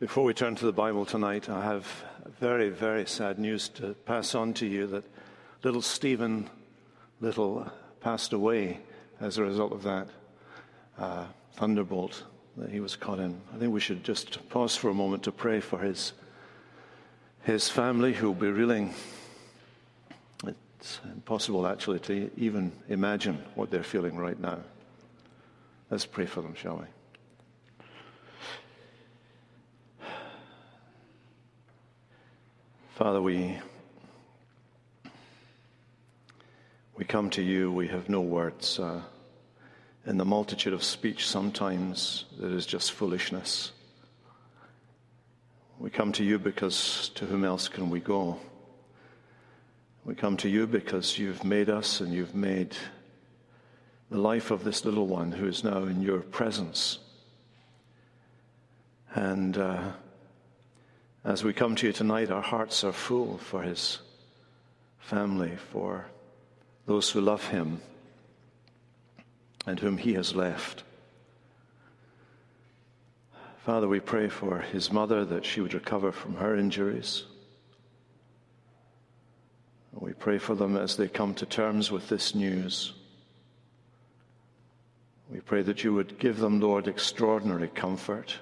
Before we turn to the Bible tonight, I have very, very sad news to pass on to you that little Stephen Little passed away as a result of that uh, thunderbolt that he was caught in. I think we should just pause for a moment to pray for his, his family who will be reeling. It's impossible actually to even imagine what they're feeling right now. Let's pray for them, shall we? Father, we, we come to you, we have no words. Uh, in the multitude of speech, sometimes there is just foolishness. We come to you because to whom else can we go? We come to you because you've made us and you've made the life of this little one who is now in your presence. And uh, as we come to you tonight, our hearts are full for his family, for those who love him and whom he has left. Father, we pray for his mother that she would recover from her injuries. We pray for them as they come to terms with this news. We pray that you would give them, Lord, extraordinary comfort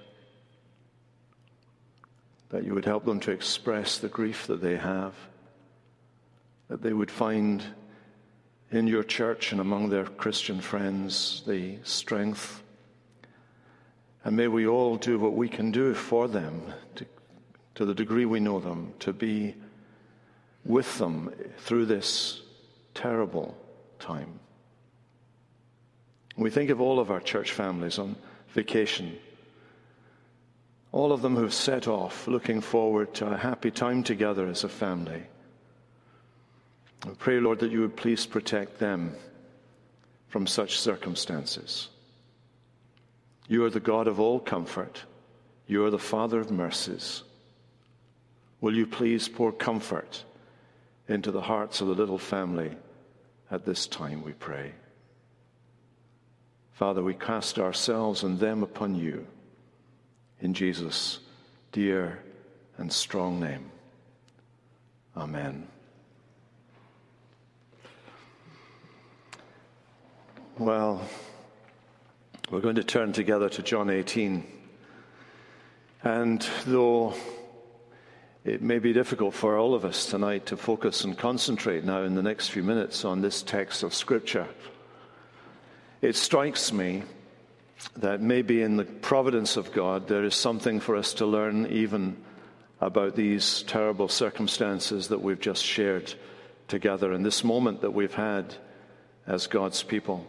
that you would help them to express the grief that they have, that they would find in your church and among their Christian friends the strength. And may we all do what we can do for them, to, to the degree we know them, to be with them through this terrible time. We think of all of our church families on vacation all of them who've set off looking forward to a happy time together as a family. I pray, Lord, that you would please protect them from such circumstances. You are the God of all comfort. You are the Father of mercies. Will you please pour comfort into the hearts of the little family at this time, we pray. Father, we cast ourselves and them upon you in Jesus' dear and strong name. Amen. Well, we're going to turn together to John 18. And though it may be difficult for all of us tonight to focus and concentrate now in the next few minutes on this text of Scripture, it strikes me that maybe in the providence of God, there is something for us to learn even about these terrible circumstances that we've just shared together in this moment that we've had as God's people.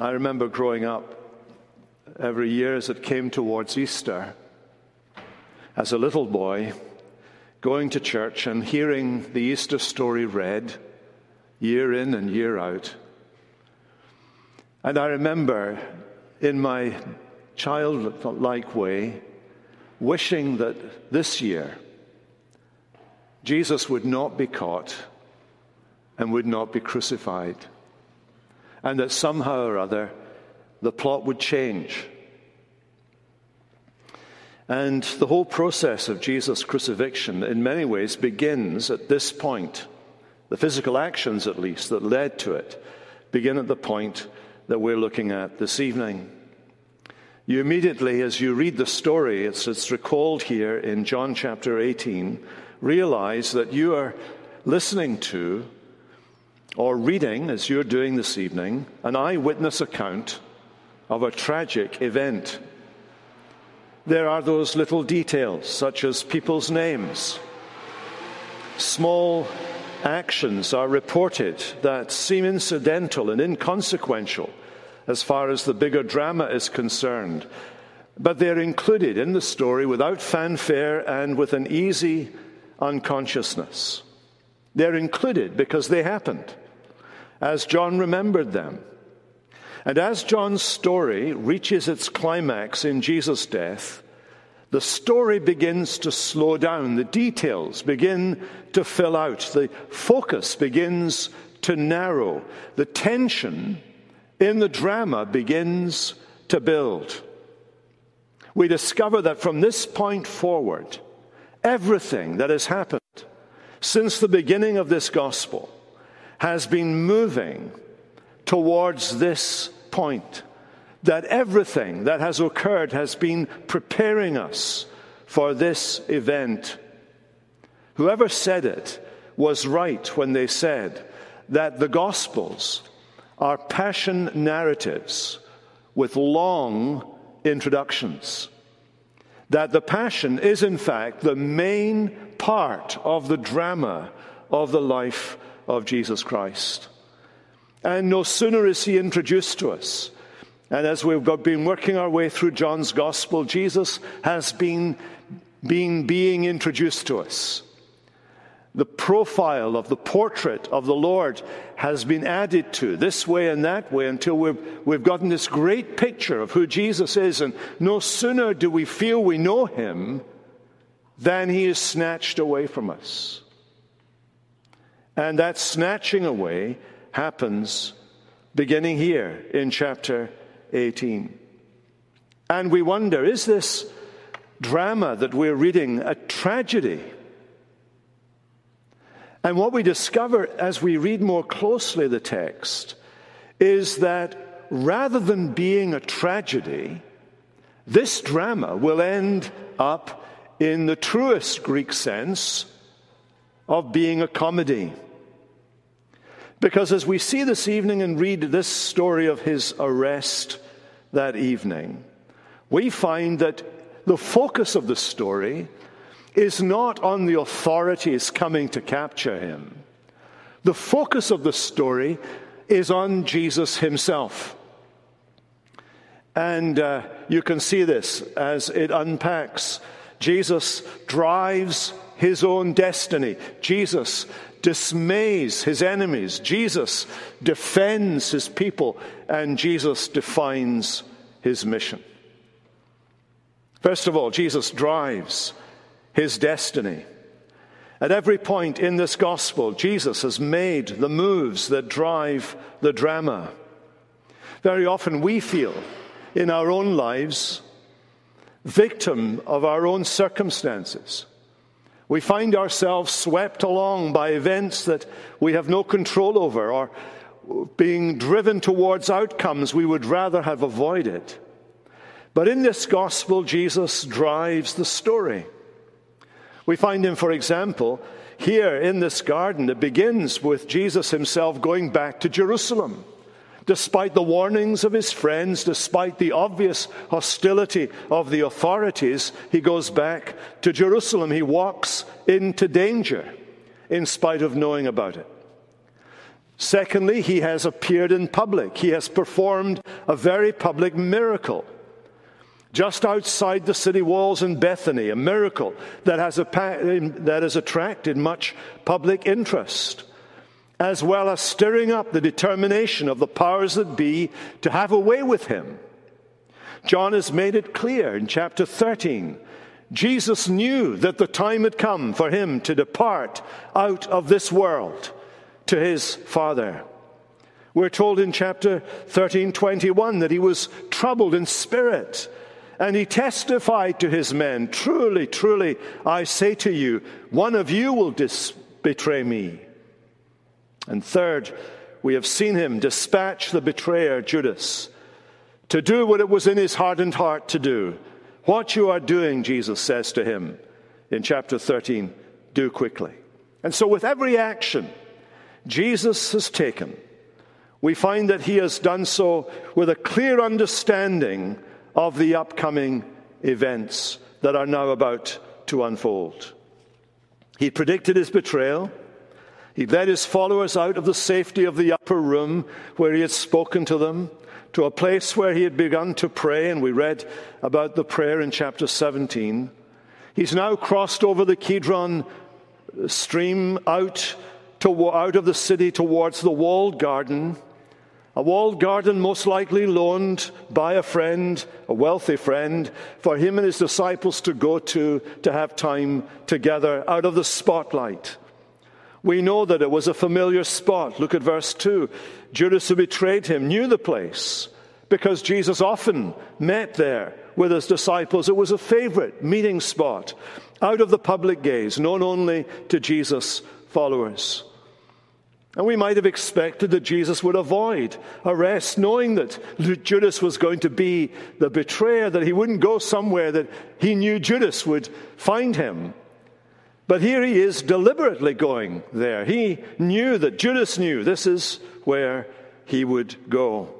I remember growing up every year as it came towards Easter, as a little boy, going to church and hearing the Easter story read year in and year out and I remember in my childlike way wishing that this year Jesus would not be caught and would not be crucified, and that somehow or other the plot would change. And the whole process of Jesus' crucifixion, in many ways, begins at this point. The physical actions, at least, that led to it, begin at the point that we're looking at this evening. You immediately, as you read the story, it's, it's recalled here in John chapter 18, realize that you are listening to or reading, as you're doing this evening, an eyewitness account of a tragic event. There are those little details, such as people's names, small actions are reported that seem incidental and inconsequential as far as the bigger drama is concerned, but they're included in the story without fanfare and with an easy unconsciousness. They're included because they happened, as John remembered them. And as John's story reaches its climax in Jesus' death, the story begins to slow down. The details begin to fill out. The focus begins to narrow. The tension in the drama begins to build. we discover that from this point forward, everything that has happened since the beginning of this gospel has been moving towards this point. That everything that has occurred has been preparing us for this event. Whoever said it was right when they said that the Gospels are passion narratives with long introductions. That the Passion is, in fact, the main part of the drama of the life of Jesus Christ. And no sooner is he introduced to us, and as we've been working our way through John's Gospel, Jesus has been, been being introduced to us the profile of the portrait of the Lord has been added to this way and that way until we've, we've gotten this great picture of who Jesus is. And no sooner do we feel we know him than he is snatched away from us. And that snatching away happens beginning here in chapter 18. And we wonder is this drama that we're reading a tragedy? And what we discover as we read more closely the text is that rather than being a tragedy, this drama will end up in the truest Greek sense of being a comedy. Because as we see this evening and read this story of his arrest that evening, we find that the focus of the story is not on the authorities coming to capture him. The focus of the story is on Jesus himself. And uh, you can see this as it unpacks. Jesus drives his own destiny. Jesus dismays his enemies. Jesus defends his people. And Jesus defines his mission. First of all, Jesus drives his destiny. At every point in this gospel, Jesus has made the moves that drive the drama. Very often we feel in our own lives victim of our own circumstances. We find ourselves swept along by events that we have no control over or being driven towards outcomes we would rather have avoided. But in this gospel, Jesus drives the story. We find him, for example, here in this garden. It begins with Jesus himself going back to Jerusalem. Despite the warnings of his friends, despite the obvious hostility of the authorities, he goes back to Jerusalem. He walks into danger in spite of knowing about it. Secondly, he has appeared in public. He has performed a very public miracle just outside the city walls in Bethany, a miracle that has, a, that has attracted much public interest, as well as stirring up the determination of the powers that be to have a way with him. John has made it clear in chapter 13. Jesus knew that the time had come for him to depart out of this world to his Father. We're told in chapter 13, 21 that he was troubled in spirit and he testified to his men, Truly, truly, I say to you, one of you will dis- betray me. And third, we have seen him dispatch the betrayer, Judas, to do what it was in his hardened heart to do. What you are doing, Jesus says to him in chapter 13, do quickly. And so, with every action Jesus has taken, we find that he has done so with a clear understanding of the upcoming events that are now about to unfold. He predicted his betrayal. He led his followers out of the safety of the upper room where he had spoken to them to a place where he had begun to pray, and we read about the prayer in chapter 17. He's now crossed over the Kidron stream out, to, out of the city towards the walled garden a walled garden, most likely loaned by a friend, a wealthy friend, for him and his disciples to go to to have time together out of the spotlight. We know that it was a familiar spot. Look at verse 2. Judas, who betrayed him, knew the place because Jesus often met there with his disciples. It was a favorite meeting spot out of the public gaze, known only to Jesus' followers. And we might have expected that Jesus would avoid arrest, knowing that Judas was going to be the betrayer, that he wouldn't go somewhere that he knew Judas would find him. But here he is deliberately going there. He knew that Judas knew this is where he would go.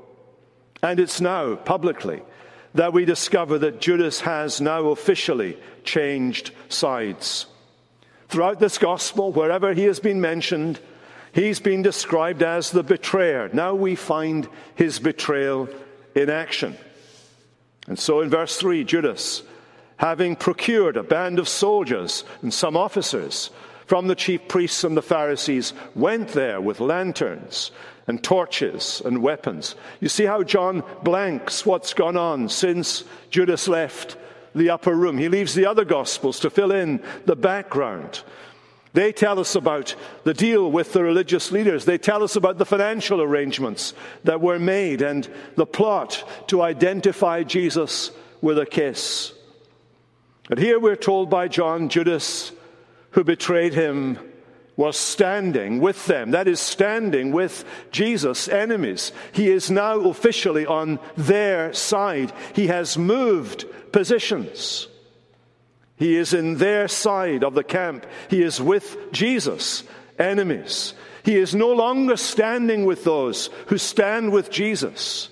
And it's now, publicly, that we discover that Judas has now officially changed sides. Throughout this gospel, wherever he has been mentioned, he's been described as the betrayer. Now we find his betrayal in action. And so in verse 3, Judas, having procured a band of soldiers and some officers from the chief priests and the Pharisees, went there with lanterns and torches and weapons. You see how John blanks what's gone on since Judas left the upper room. He leaves the other Gospels to fill in the background. They tell us about the deal with the religious leaders. They tell us about the financial arrangements that were made and the plot to identify Jesus with a kiss. And here we're told by John Judas, who betrayed him, was standing with them. That is, standing with Jesus' enemies. He is now officially on their side. He has moved positions. He is in their side of the camp. He is with Jesus' enemies. He is no longer standing with those who stand with Jesus,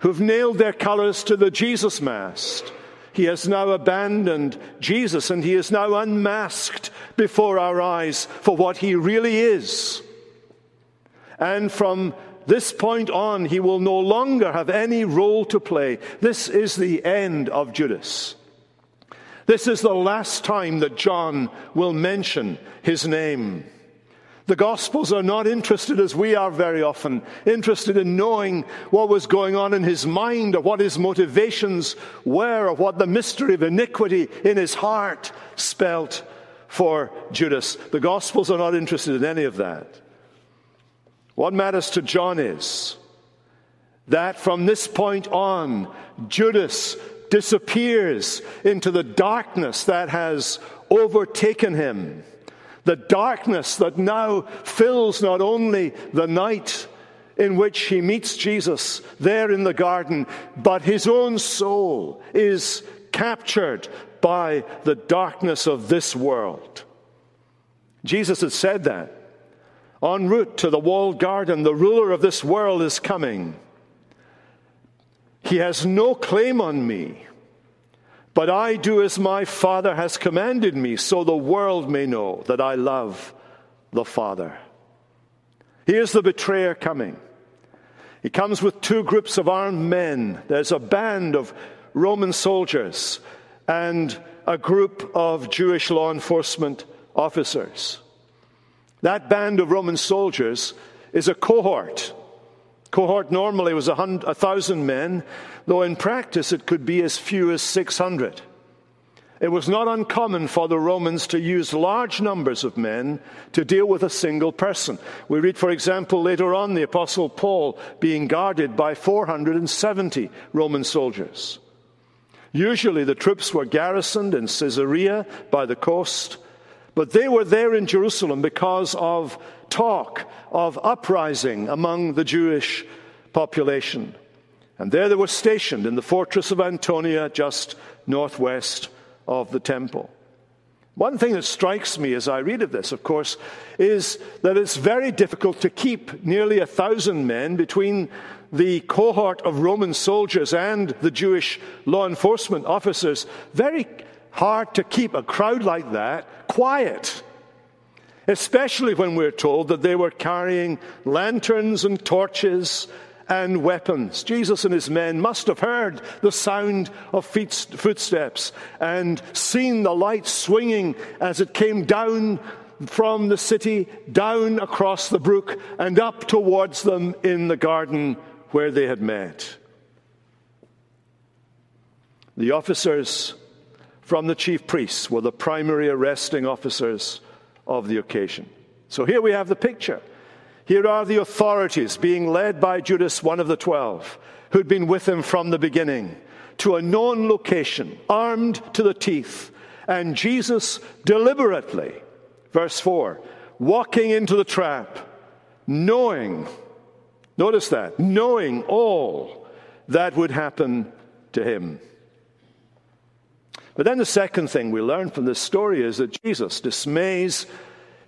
who've nailed their colors to the Jesus mast he has now abandoned Jesus and he is now unmasked before our eyes for what he really is. And from this point on, he will no longer have any role to play. This is the end of Judas. This is the last time that John will mention his name. The Gospels are not interested, as we are very often, interested in knowing what was going on in his mind or what his motivations were or what the mystery of iniquity in his heart spelt for Judas. The Gospels are not interested in any of that. What matters to John is that from this point on, Judas disappears into the darkness that has overtaken him. The darkness that now fills not only the night in which he meets Jesus there in the garden, but his own soul is captured by the darkness of this world. Jesus had said that. En route to the walled garden, the ruler of this world is coming. He has no claim on me. But I do as my Father has commanded me, so the world may know that I love the Father. Here's the betrayer coming. He comes with two groups of armed men. There's a band of Roman soldiers and a group of Jewish law enforcement officers. That band of Roman soldiers is a cohort. Cohort normally was a, hundred, a thousand men though in practice it could be as few as 600. It was not uncommon for the Romans to use large numbers of men to deal with a single person. We read, for example, later on the Apostle Paul being guarded by 470 Roman soldiers. Usually the troops were garrisoned in Caesarea by the coast, but they were there in Jerusalem because of talk of uprising among the Jewish population. And there they were stationed in the fortress of Antonia, just northwest of the temple. One thing that strikes me as I read of this, of course, is that it's very difficult to keep nearly a thousand men between the cohort of Roman soldiers and the Jewish law enforcement officers. Very hard to keep a crowd like that quiet, especially when we're told that they were carrying lanterns and torches and weapons. Jesus and his men must have heard the sound of footsteps and seen the light swinging as it came down from the city, down across the brook, and up towards them in the garden where they had met. The officers from the chief priests were the primary arresting officers of the occasion. So here we have the picture. Here are the authorities being led by Judas, one of the twelve, who'd been with him from the beginning, to a known location, armed to the teeth. And Jesus deliberately, verse 4, walking into the trap, knowing, notice that, knowing all that would happen to him. But then the second thing we learn from this story is that Jesus dismays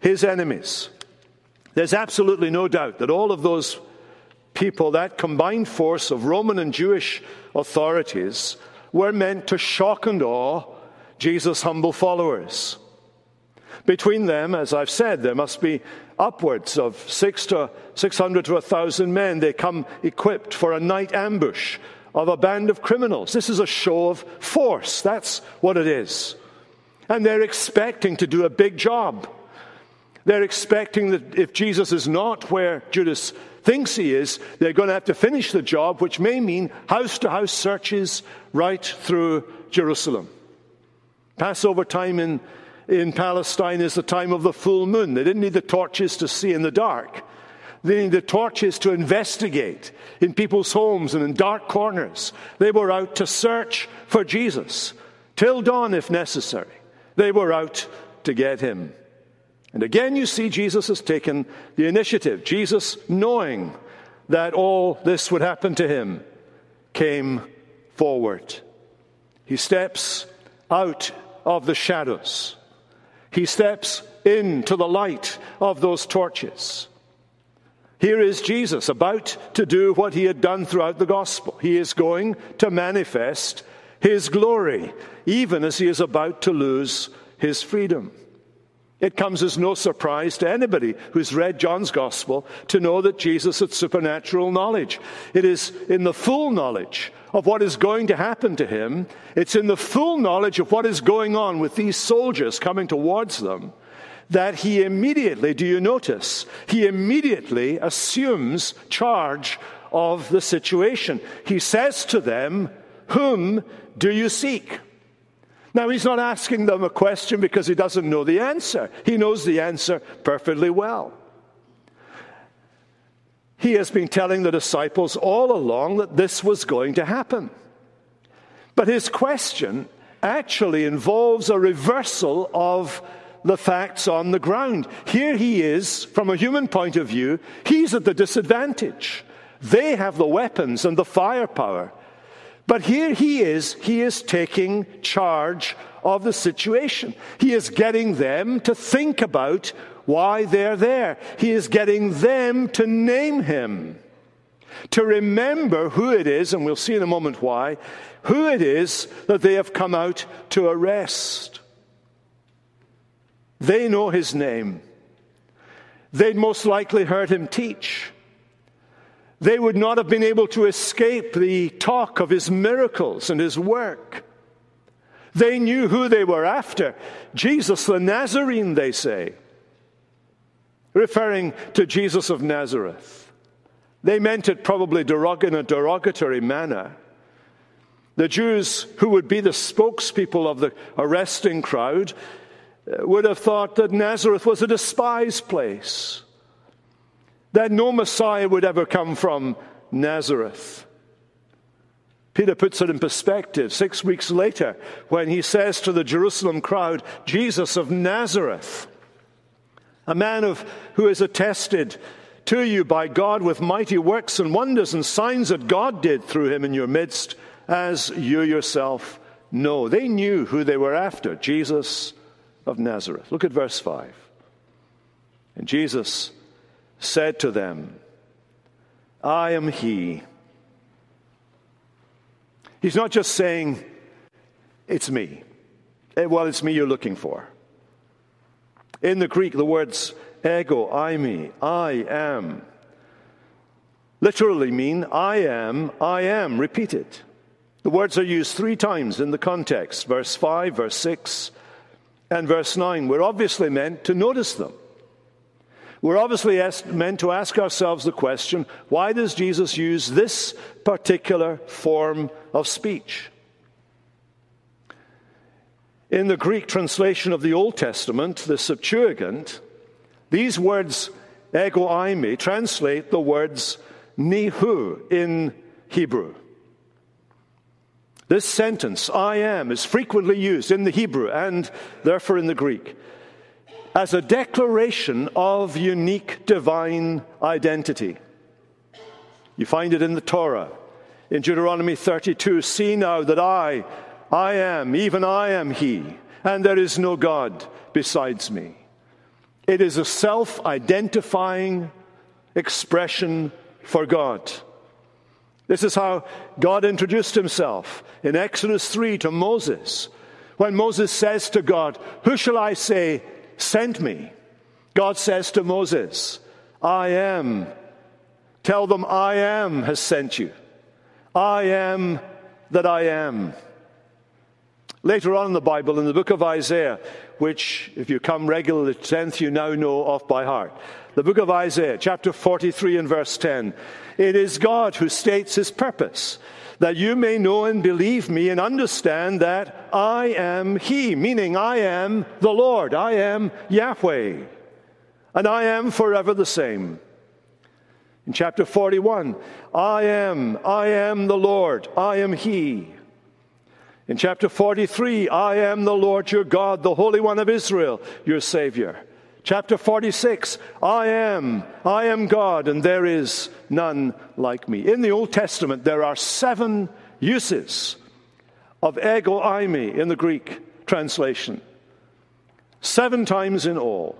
his enemies. There's absolutely no doubt that all of those people, that combined force of Roman and Jewish authorities, were meant to shock and awe Jesus' humble followers. Between them, as I've said, there must be upwards of six to 600 to 1,000 men. They come equipped for a night ambush of a band of criminals. This is a show of force. That's what it is. And they're expecting to do a big job. They're expecting that if Jesus is not where Judas thinks he is, they're going to have to finish the job, which may mean house to house searches right through Jerusalem. Passover time in, in Palestine is the time of the full moon. They didn't need the torches to see in the dark. Needed the torches to investigate in people's homes and in dark corners. They were out to search for Jesus till dawn if necessary. They were out to get him. And again, you see Jesus has taken the initiative. Jesus, knowing that all this would happen to him, came forward. He steps out of the shadows, he steps into the light of those torches. Here is Jesus about to do what he had done throughout the gospel. He is going to manifest his glory, even as he is about to lose his freedom. It comes as no surprise to anybody who's read John's gospel to know that Jesus had supernatural knowledge. It is in the full knowledge of what is going to happen to him, it's in the full knowledge of what is going on with these soldiers coming towards them that he immediately, do you notice, he immediately assumes charge of the situation. He says to them, Whom do you seek? Now, he's not asking them a question because he doesn't know the answer. He knows the answer perfectly well. He has been telling the disciples all along that this was going to happen. But his question actually involves a reversal of the facts on the ground. Here he is, from a human point of view, he's at the disadvantage. They have the weapons and the firepower. But here he is, he is taking charge of the situation. He is getting them to think about why they're there. He is getting them to name him, to remember who it is, and we'll see in a moment why, who it is that they have come out to arrest. They know his name. They'd most likely heard him teach they would not have been able to escape the talk of his miracles and his work. They knew who they were after Jesus the Nazarene, they say, referring to Jesus of Nazareth. They meant it probably in a derogatory manner. The Jews who would be the spokespeople of the arresting crowd Uh, would have thought that Nazareth was a despised place that no Messiah would ever come from Nazareth. Peter puts it in perspective six weeks later when he says to the Jerusalem crowd, Jesus of Nazareth, a man of, who is attested to you by God with mighty works and wonders and signs that God did through him in your midst, as you yourself know. They knew who they were after Jesus of Nazareth. Look at verse 5. And Jesus said to them, I am he. He's not just saying, It's me. Eh, well, it's me you're looking for. In the Greek, the words ego, I me, I am, literally mean I am, I am, repeated. The words are used three times in the context verse 5, verse 6, and verse 9. We're obviously meant to notice them. We're obviously meant to ask ourselves the question why does Jesus use this particular form of speech? In the Greek translation of the Old Testament, the Septuagint, these words ego eimi, translate the words ani hu in Hebrew. This sentence, I am, is frequently used in the Hebrew and therefore in the Greek as a declaration of unique divine identity. You find it in the Torah, in Deuteronomy 32 See now that I, I am, even I am He, and there is no God besides me. It is a self identifying expression for God. This is how God introduced himself in Exodus 3 to Moses. When Moses says to God, Who shall I say sent me? God says to Moses, I am. Tell them, I am has sent you. I am that I am. Later on in the Bible, in the book of Isaiah, which, if you come regularly to 10th, you now know off by heart. The book of Isaiah, chapter 43 and verse 10. It is God who states his purpose, that you may know and believe me and understand that I am He, meaning I am the Lord, I am Yahweh, and I am forever the same. In chapter 41, I am, I am the Lord, I am He. In chapter 43, I am the Lord your God, the Holy One of Israel, your Savior. Chapter 46, I am, I am God, and there is none like me. In the Old Testament, there are seven uses of ego eimi in the Greek translation. Seven times in all.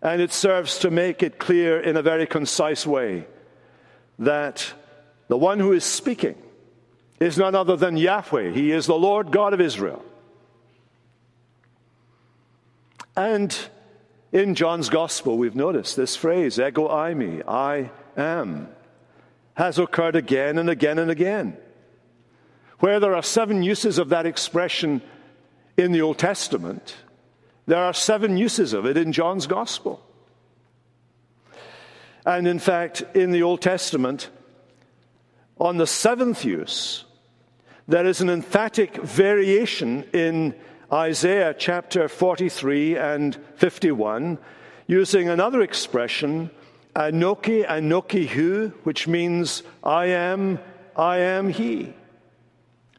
And it serves to make it clear in a very concise way that the one who is speaking is none other than Yahweh. He is the Lord God of Israel. And in John's Gospel, we've noticed this phrase, ego i eimi, I am, has occurred again and again and again. Where there are seven uses of that expression in the Old Testament, there are seven uses of it in John's Gospel. And in fact, in the Old Testament, on the seventh use, there is an emphatic variation in Isaiah chapter 43 and 51 using another expression, Anoki, Anoki Hu, which means I am, I am He.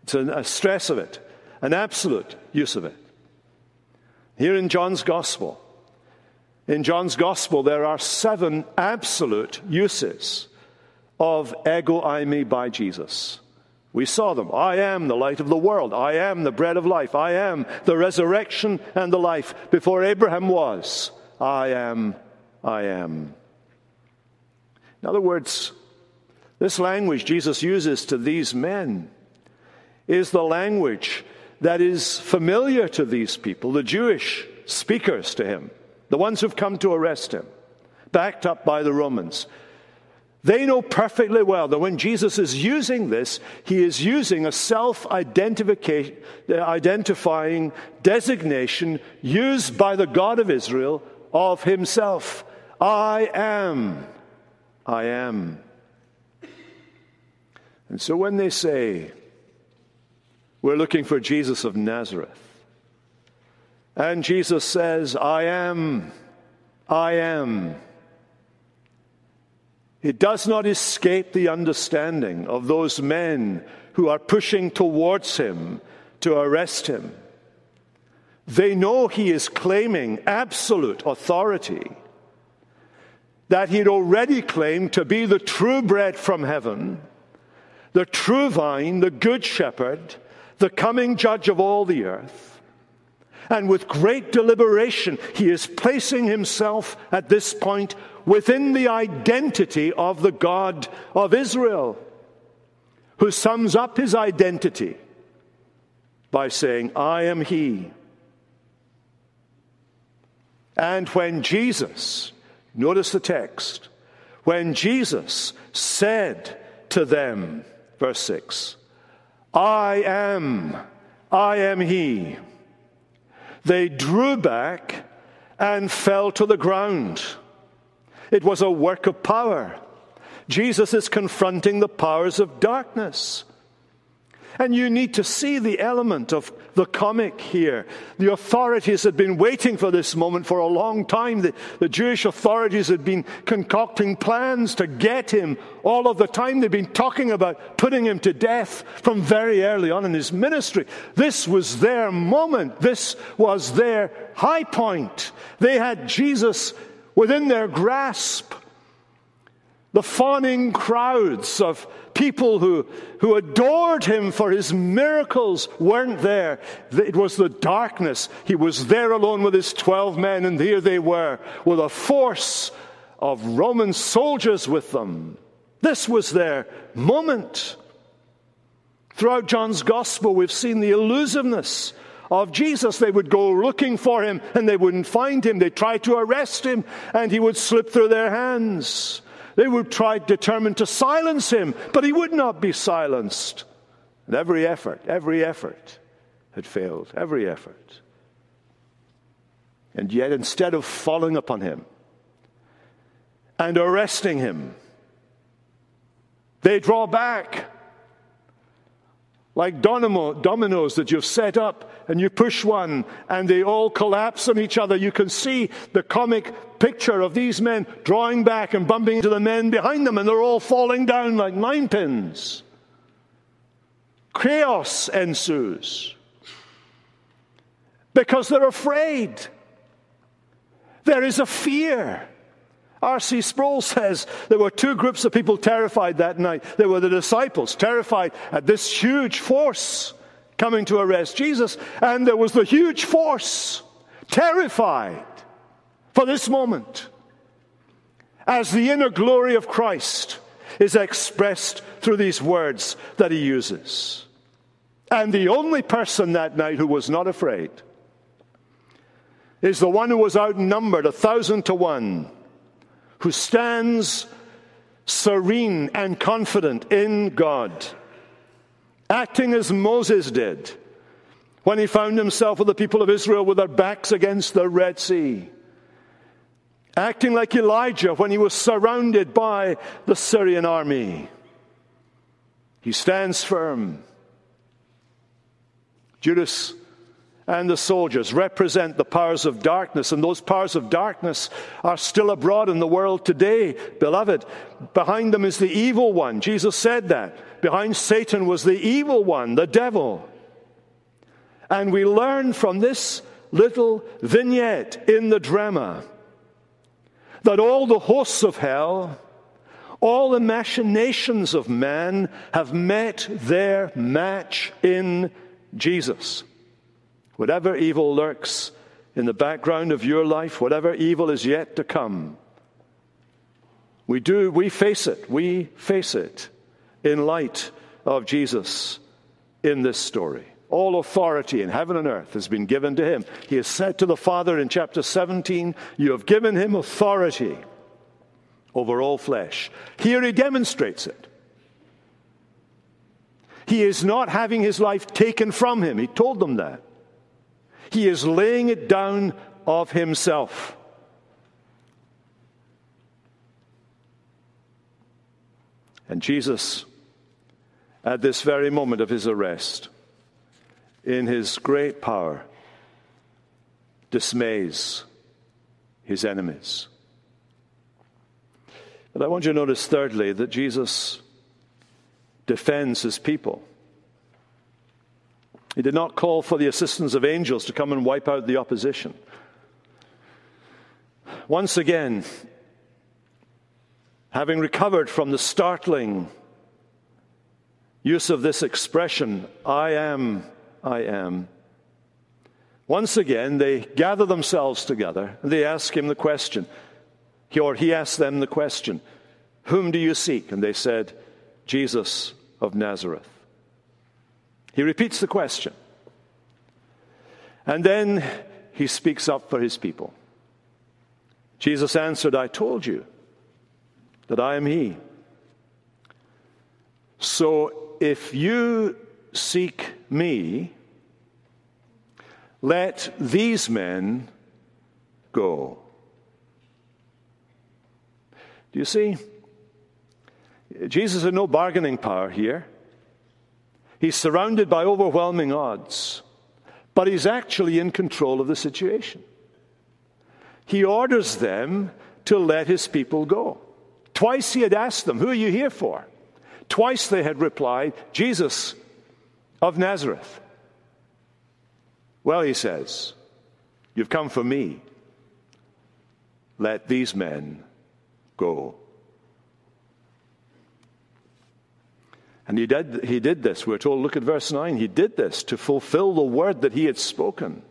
It's a stress of it, an absolute use of it. Here in John's Gospel, in John's Gospel, there are seven absolute uses of ego eimi by Jesus. We saw them. I am the light of the world. I am the bread of life. I am the resurrection and the life. Before Abraham was, I am, I am. In other words, this language Jesus uses to these men is the language that is familiar to these people, the Jewish speakers to him, the ones who've come to arrest him, backed up by the Romans. They know perfectly well that when Jesus is using this, he is using a self identifying designation used by the God of Israel of himself. I am. I am. And so when they say, we're looking for Jesus of Nazareth, and Jesus says, I am, I am. It does not escape the understanding of those men who are pushing towards him to arrest him. They know he is claiming absolute authority, that he had already claimed to be the true bread from heaven, the true vine, the good shepherd, the coming judge of all the earth. And with great deliberation, he is placing himself at this point within the identity of the God of Israel, who sums up his identity by saying, I am He. And when Jesus, notice the text, when Jesus said to them, verse 6, I am, I am He, they drew back and fell to the ground. It was a work of power. Jesus is confronting the powers of darkness. And you need to see the element of the comic here. The authorities had been waiting for this moment for a long time. The, the, Jewish authorities had been concocting plans to get him all of the time. They'd been talking about putting him to death from very early on in his ministry. This was their moment. This was their high point. They had Jesus within their grasp. The fawning crowds of people who, who adored him for his miracles weren't there. It was the darkness. He was there alone with his 12 men, and here they were with a force of Roman soldiers with them. This was their moment. Throughout John's gospel, we've seen the elusiveness of Jesus. They would go looking for him and they wouldn't find him. They tried to arrest him and he would slip through their hands. They would try determined to silence him, but he would not be silenced. And every effort, every effort had failed. Every effort. And yet, instead of falling upon him and arresting him, they draw back like domino, dominoes that you've set up and you push one and they all collapse on each other. You can see the comic picture of these men drawing back and bumping into the men behind them and they're all falling down like ninepins. Chaos ensues because they're afraid. There is a fear. R.C. Sproul says there were two groups of people terrified that night. There were the disciples, terrified at this huge force coming to arrest Jesus, and there was the huge force, terrified for this moment as the inner glory of Christ is expressed through these words that he uses. And the only person that night who was not afraid is the one who was outnumbered a thousand to one who stands serene and confident in God, acting as Moses did when he found himself with the people of Israel with their backs against the Red Sea, acting like Elijah when he was surrounded by the Syrian army. He stands firm. Judas and the soldiers represent the powers of darkness, and those powers of darkness are still abroad in the world today, beloved. Behind them is the evil one. Jesus said that. Behind Satan was the evil one, the devil. And we learn from this little vignette in the drama that all the hosts of hell, all the machinations of man have met their match in Jesus. Whatever evil lurks in the background of your life, whatever evil is yet to come, we do, we face it. We face it in light of Jesus in this story. All authority in heaven and earth has been given to him. He has said to the Father in chapter 17, You have given him authority over all flesh. Here he demonstrates it. He is not having his life taken from him. He told them that. He is laying it down of himself. And Jesus, at this very moment of his arrest, in his great power, dismays his enemies. But I want you to notice, thirdly, that Jesus defends his people. He did not call for the assistance of angels to come and wipe out the opposition. Once again, having recovered from the startling use of this expression, I am, I am, once again they gather themselves together and they ask him the question, or he asks them the question, Whom do you seek? And they said, Jesus of Nazareth. He repeats the question. And then he speaks up for his people. Jesus answered, I told you that I am he. So if you seek me, let these men go. Do you see? Jesus had no bargaining power here. He's surrounded by overwhelming odds, but he's actually in control of the situation. He orders them to let his people go. Twice he had asked them, Who are you here for? Twice they had replied, Jesus of Nazareth. Well, he says, You've come for me. Let these men go. And he did, he did this. We're told, look at verse 9. He did this to fulfill the word that he had spoken.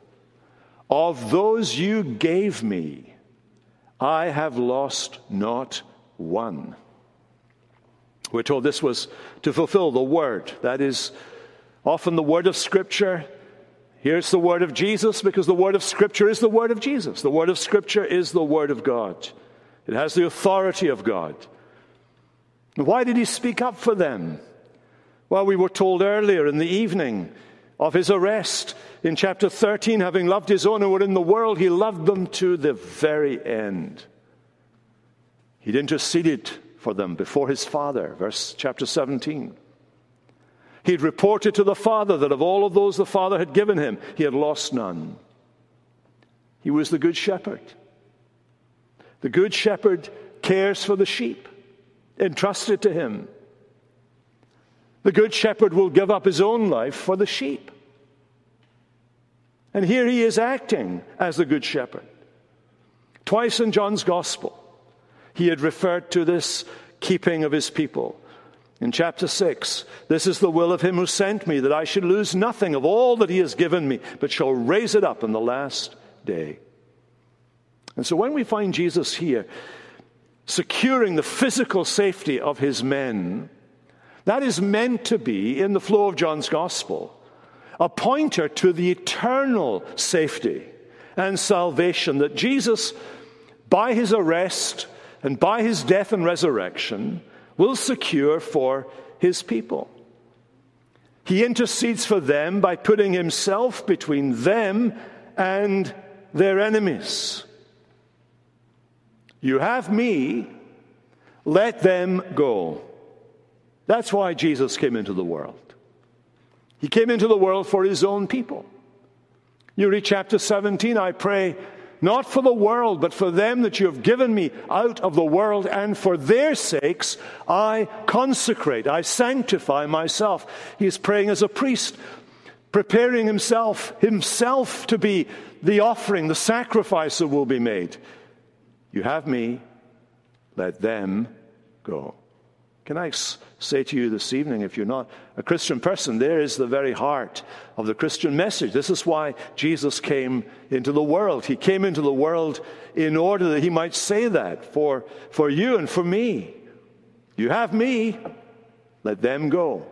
Of those you gave me, I have lost not one. We're told this was to fulfill the word. That is often the word of Scripture. Here's the word of Jesus because the word of Scripture is the word of Jesus. The word of Scripture is the word of God, it has the authority of God. Why did he speak up for them? Well, we were told earlier in the evening of his arrest in chapter 13, having loved his own who were in the world, he loved them to the very end. He'd interceded for them before his Father, verse chapter 17. He'd reported to the Father that of all of those the Father had given him, he had lost none. He was the Good Shepherd. The Good Shepherd cares for the sheep entrusted to him. The Good Shepherd will give up his own life for the sheep. And here he is acting as the Good Shepherd. Twice in John's Gospel, he had referred to this keeping of his people. In chapter 6, this is the will of him who sent me, that I should lose nothing of all that he has given me, but shall raise it up in the last day. And so when we find Jesus here, securing the physical safety of his men, that is meant to be, in the flow of John's gospel, a pointer to the eternal safety and salvation that Jesus, by his arrest and by his death and resurrection, will secure for his people. He intercedes for them by putting himself between them and their enemies. You have me, let them go. That's why Jesus came into the world. He came into the world for his own people. You read chapter 17, I pray, not for the world, but for them that you have given me out of the world, and for their sakes I consecrate, I sanctify myself. He is praying as a priest, preparing himself, himself to be the offering, the sacrifice that will be made. You have me, let them go. Can I say to you this evening, if you're not a Christian person, there is the very heart of the Christian message. This is why Jesus came into the world. He came into the world in order that he might say that for, for you and for me. You have me, let them go.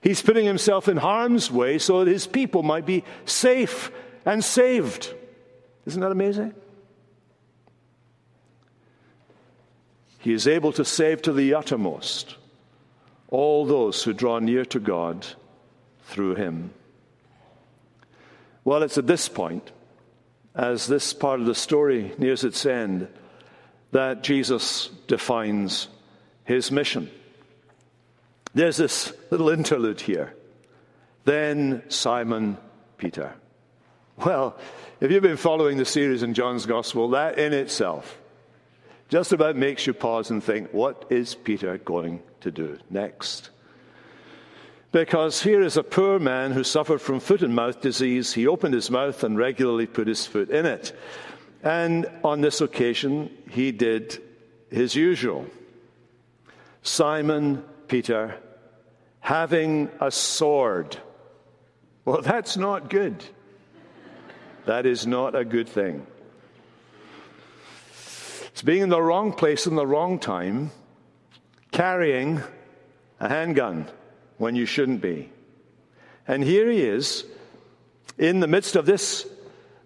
He's putting himself in harm's way so that his people might be safe and saved. Isn't that amazing? He is able to save to the uttermost all those who draw near to God through him. Well, it's at this point, as this part of the story nears its end, that Jesus defines his mission. There's this little interlude here. Then Simon Peter. Well, if you've been following the series in John's Gospel, that in itself just about makes you pause and think, what is Peter going to do next? Because here is a poor man who suffered from foot and mouth disease. He opened his mouth and regularly put his foot in it. And on this occasion, he did his usual. Simon Peter, having a sword. Well, that's not good. That is not a good thing. It's being in the wrong place in the wrong time, carrying a handgun when you shouldn't be. And here he is in the midst of this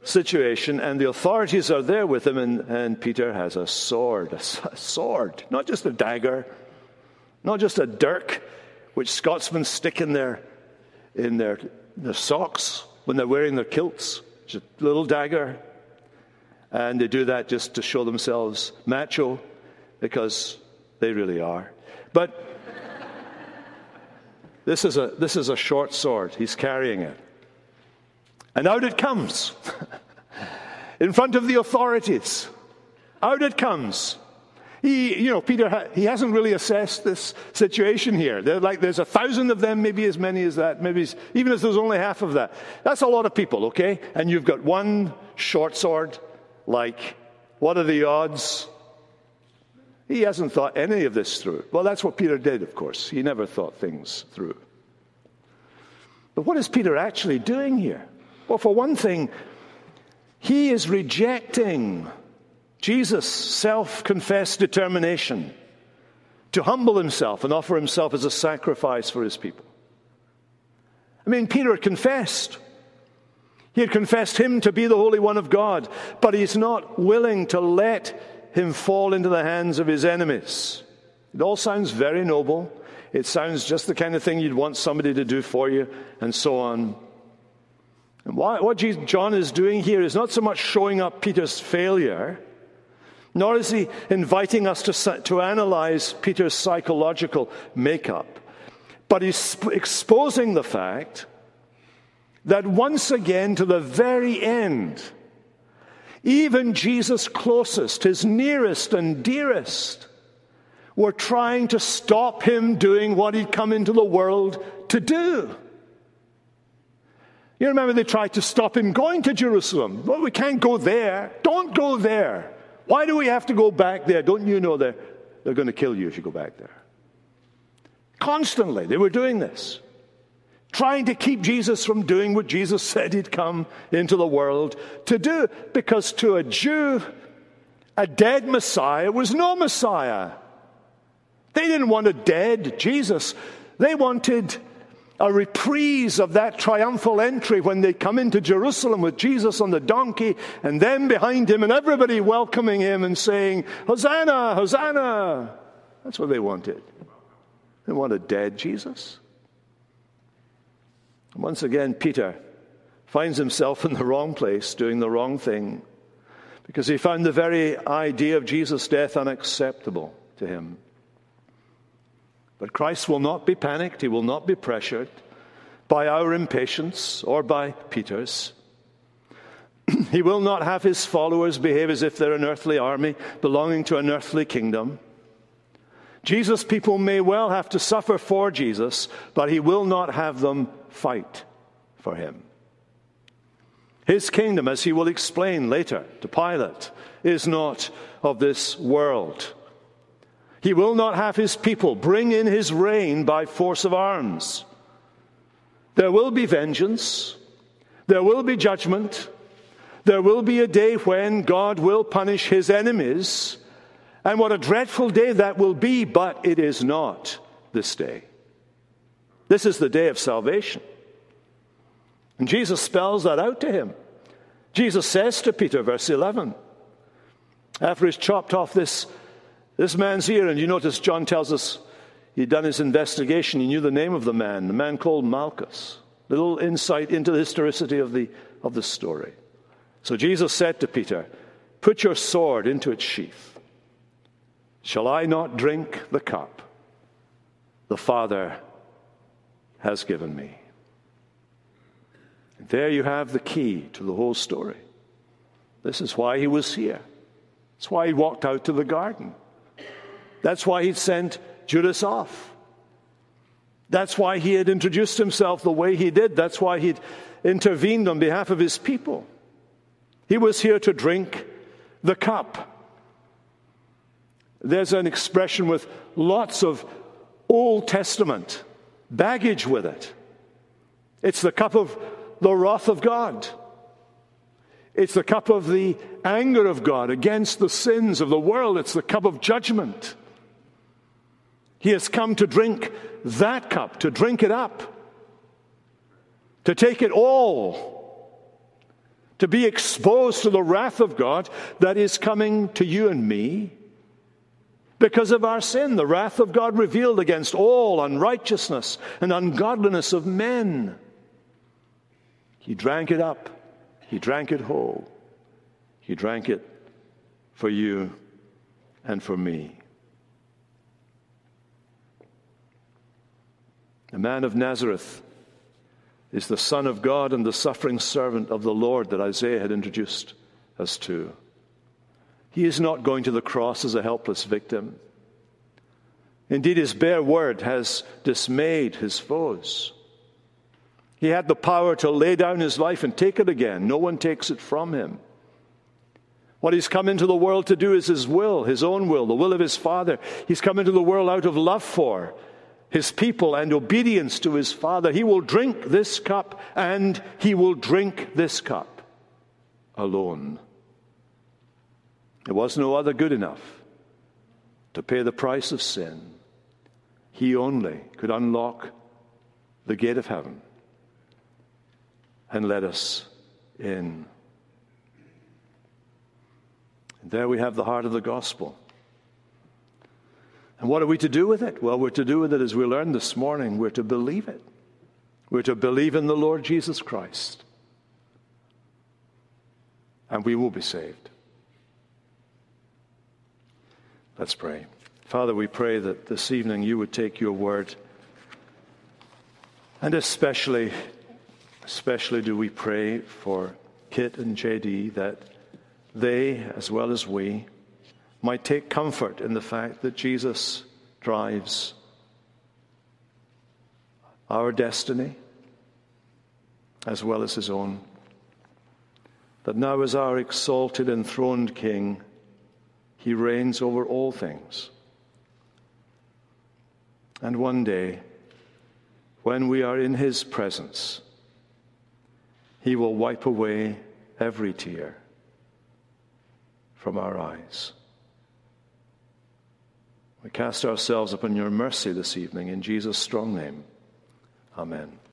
situation, and the authorities are there with him, and, and Peter has a sword, a, sword, not just a dagger, not just a dirk, which Scotsmen stick in their, in their, their socks when they're wearing their kilts. Just a little dagger, and they do that just to show themselves macho, because they really are. But This is a, this is a short sword. He's carrying it. And out it comes in front of the authorities. Out it comes. He, you know, Peter, he hasn't really assessed this situation here. They're like, there's a thousand of them, maybe as many as that, maybe even if there's only half of that. That's a lot of people, okay? And you've got one short sword, like, what are the odds? He hasn't thought any of this through. Well, that's what Peter did, of course. He never thought things through. But what is Peter actually doing here? Well, for one thing, he is rejecting Jesus' self confessed determination to humble himself and offer himself as a sacrifice for his people. I mean, Peter confessed. He had confessed him to be the Holy One of God, but he's not willing to let him fall into the hands of his enemies. It all sounds very noble. It sounds just the kind of thing you'd want somebody to do for you, and so on. And what John is doing here is not so much showing up Peter's failure, nor is he inviting us to, to analyze Peter's psychological makeup, but he's exposing the fact that once again, to the very end, even Jesus' closest, his nearest and dearest, were trying to stop him doing what he'd come into the world to do. You remember they tried to stop him going to Jerusalem. Well, we can't go there. Don't go there. Why do we have to go back there? Don't you know they're, they're going to kill you if you go back there? Constantly, they were doing this, trying to keep Jesus from doing what Jesus said he'd come into the world to do. Because to a Jew, a dead Messiah was no Messiah. They didn't want a dead Jesus, they wanted a reprise of that triumphal entry when they come into Jerusalem with Jesus on the donkey and them behind him and everybody welcoming him and saying, Hosanna, Hosanna. That's what they wanted. They wanted dead Jesus. Once again, Peter finds himself in the wrong place, doing the wrong thing, because he found the very idea of Jesus' death unacceptable to him. But Christ will not be panicked, he will not be pressured by our impatience or by Peter's. he will not have his followers behave as if they're an earthly army belonging to an earthly kingdom. Jesus' people may well have to suffer for Jesus, but he will not have them fight for him. His kingdom, as he will explain later to Pilate, is not of this world. He will not have his people bring in his reign by force of arms. There will be vengeance. There will be judgment. There will be a day when God will punish his enemies. And what a dreadful day that will be, but it is not this day. This is the day of salvation. And Jesus spells that out to him. Jesus says to Peter, verse 11, after he's chopped off this this man's ear, and you notice John tells us he'd done his investigation. He knew the name of the man, the man called Malchus. Little insight into the historicity of the, of the story. So Jesus said to Peter, Put your sword into its sheath. Shall I not drink the cup the Father has given me? There you have the key to the whole story. This is why he was here. That's why he walked out to the garden. That's why he'd sent Judas off. That's why he had introduced himself the way he did. That's why he'd intervened on behalf of his people. He was here to drink the cup. There's an expression with lots of Old Testament baggage with it. It's the cup of the wrath of God. It's the cup of the anger of God against the sins of the world. It's the cup of judgment. He has come to drink that cup, to drink it up, to take it all, to be exposed to the wrath of God that is coming to you and me because of our sin, the wrath of God revealed against all unrighteousness and ungodliness of men. He drank it up, he drank it whole, he drank it for you and for me. The man of Nazareth is the Son of God and the suffering servant of the Lord that Isaiah had introduced us to. He is not going to the cross as a helpless victim. Indeed, his bare word has dismayed his foes. He had the power to lay down his life and take it again. No one takes it from him. What he's come into the world to do is his will, his own will, the will of his Father. He's come into the world out of love for his people and obedience to his Father. He will drink this cup and he will drink this cup alone. There was no other good enough to pay the price of sin. He only could unlock the gate of heaven and let us in. And there we have the heart of the gospel. And what are we to do with it? Well, we're to do with it as we learned this morning. We're to believe it. We're to believe in the Lord Jesus Christ. And we will be saved. Let's pray. Father, we pray that this evening you would take your word, and especially, especially do we pray for Kit and JD that they, as well as we, might take comfort in the fact that Jesus drives our destiny as well as his own. That now, as our exalted, enthroned King, he reigns over all things. And one day, when we are in his presence, he will wipe away every tear from our eyes. We cast ourselves upon your mercy this evening in Jesus' strong name. Amen.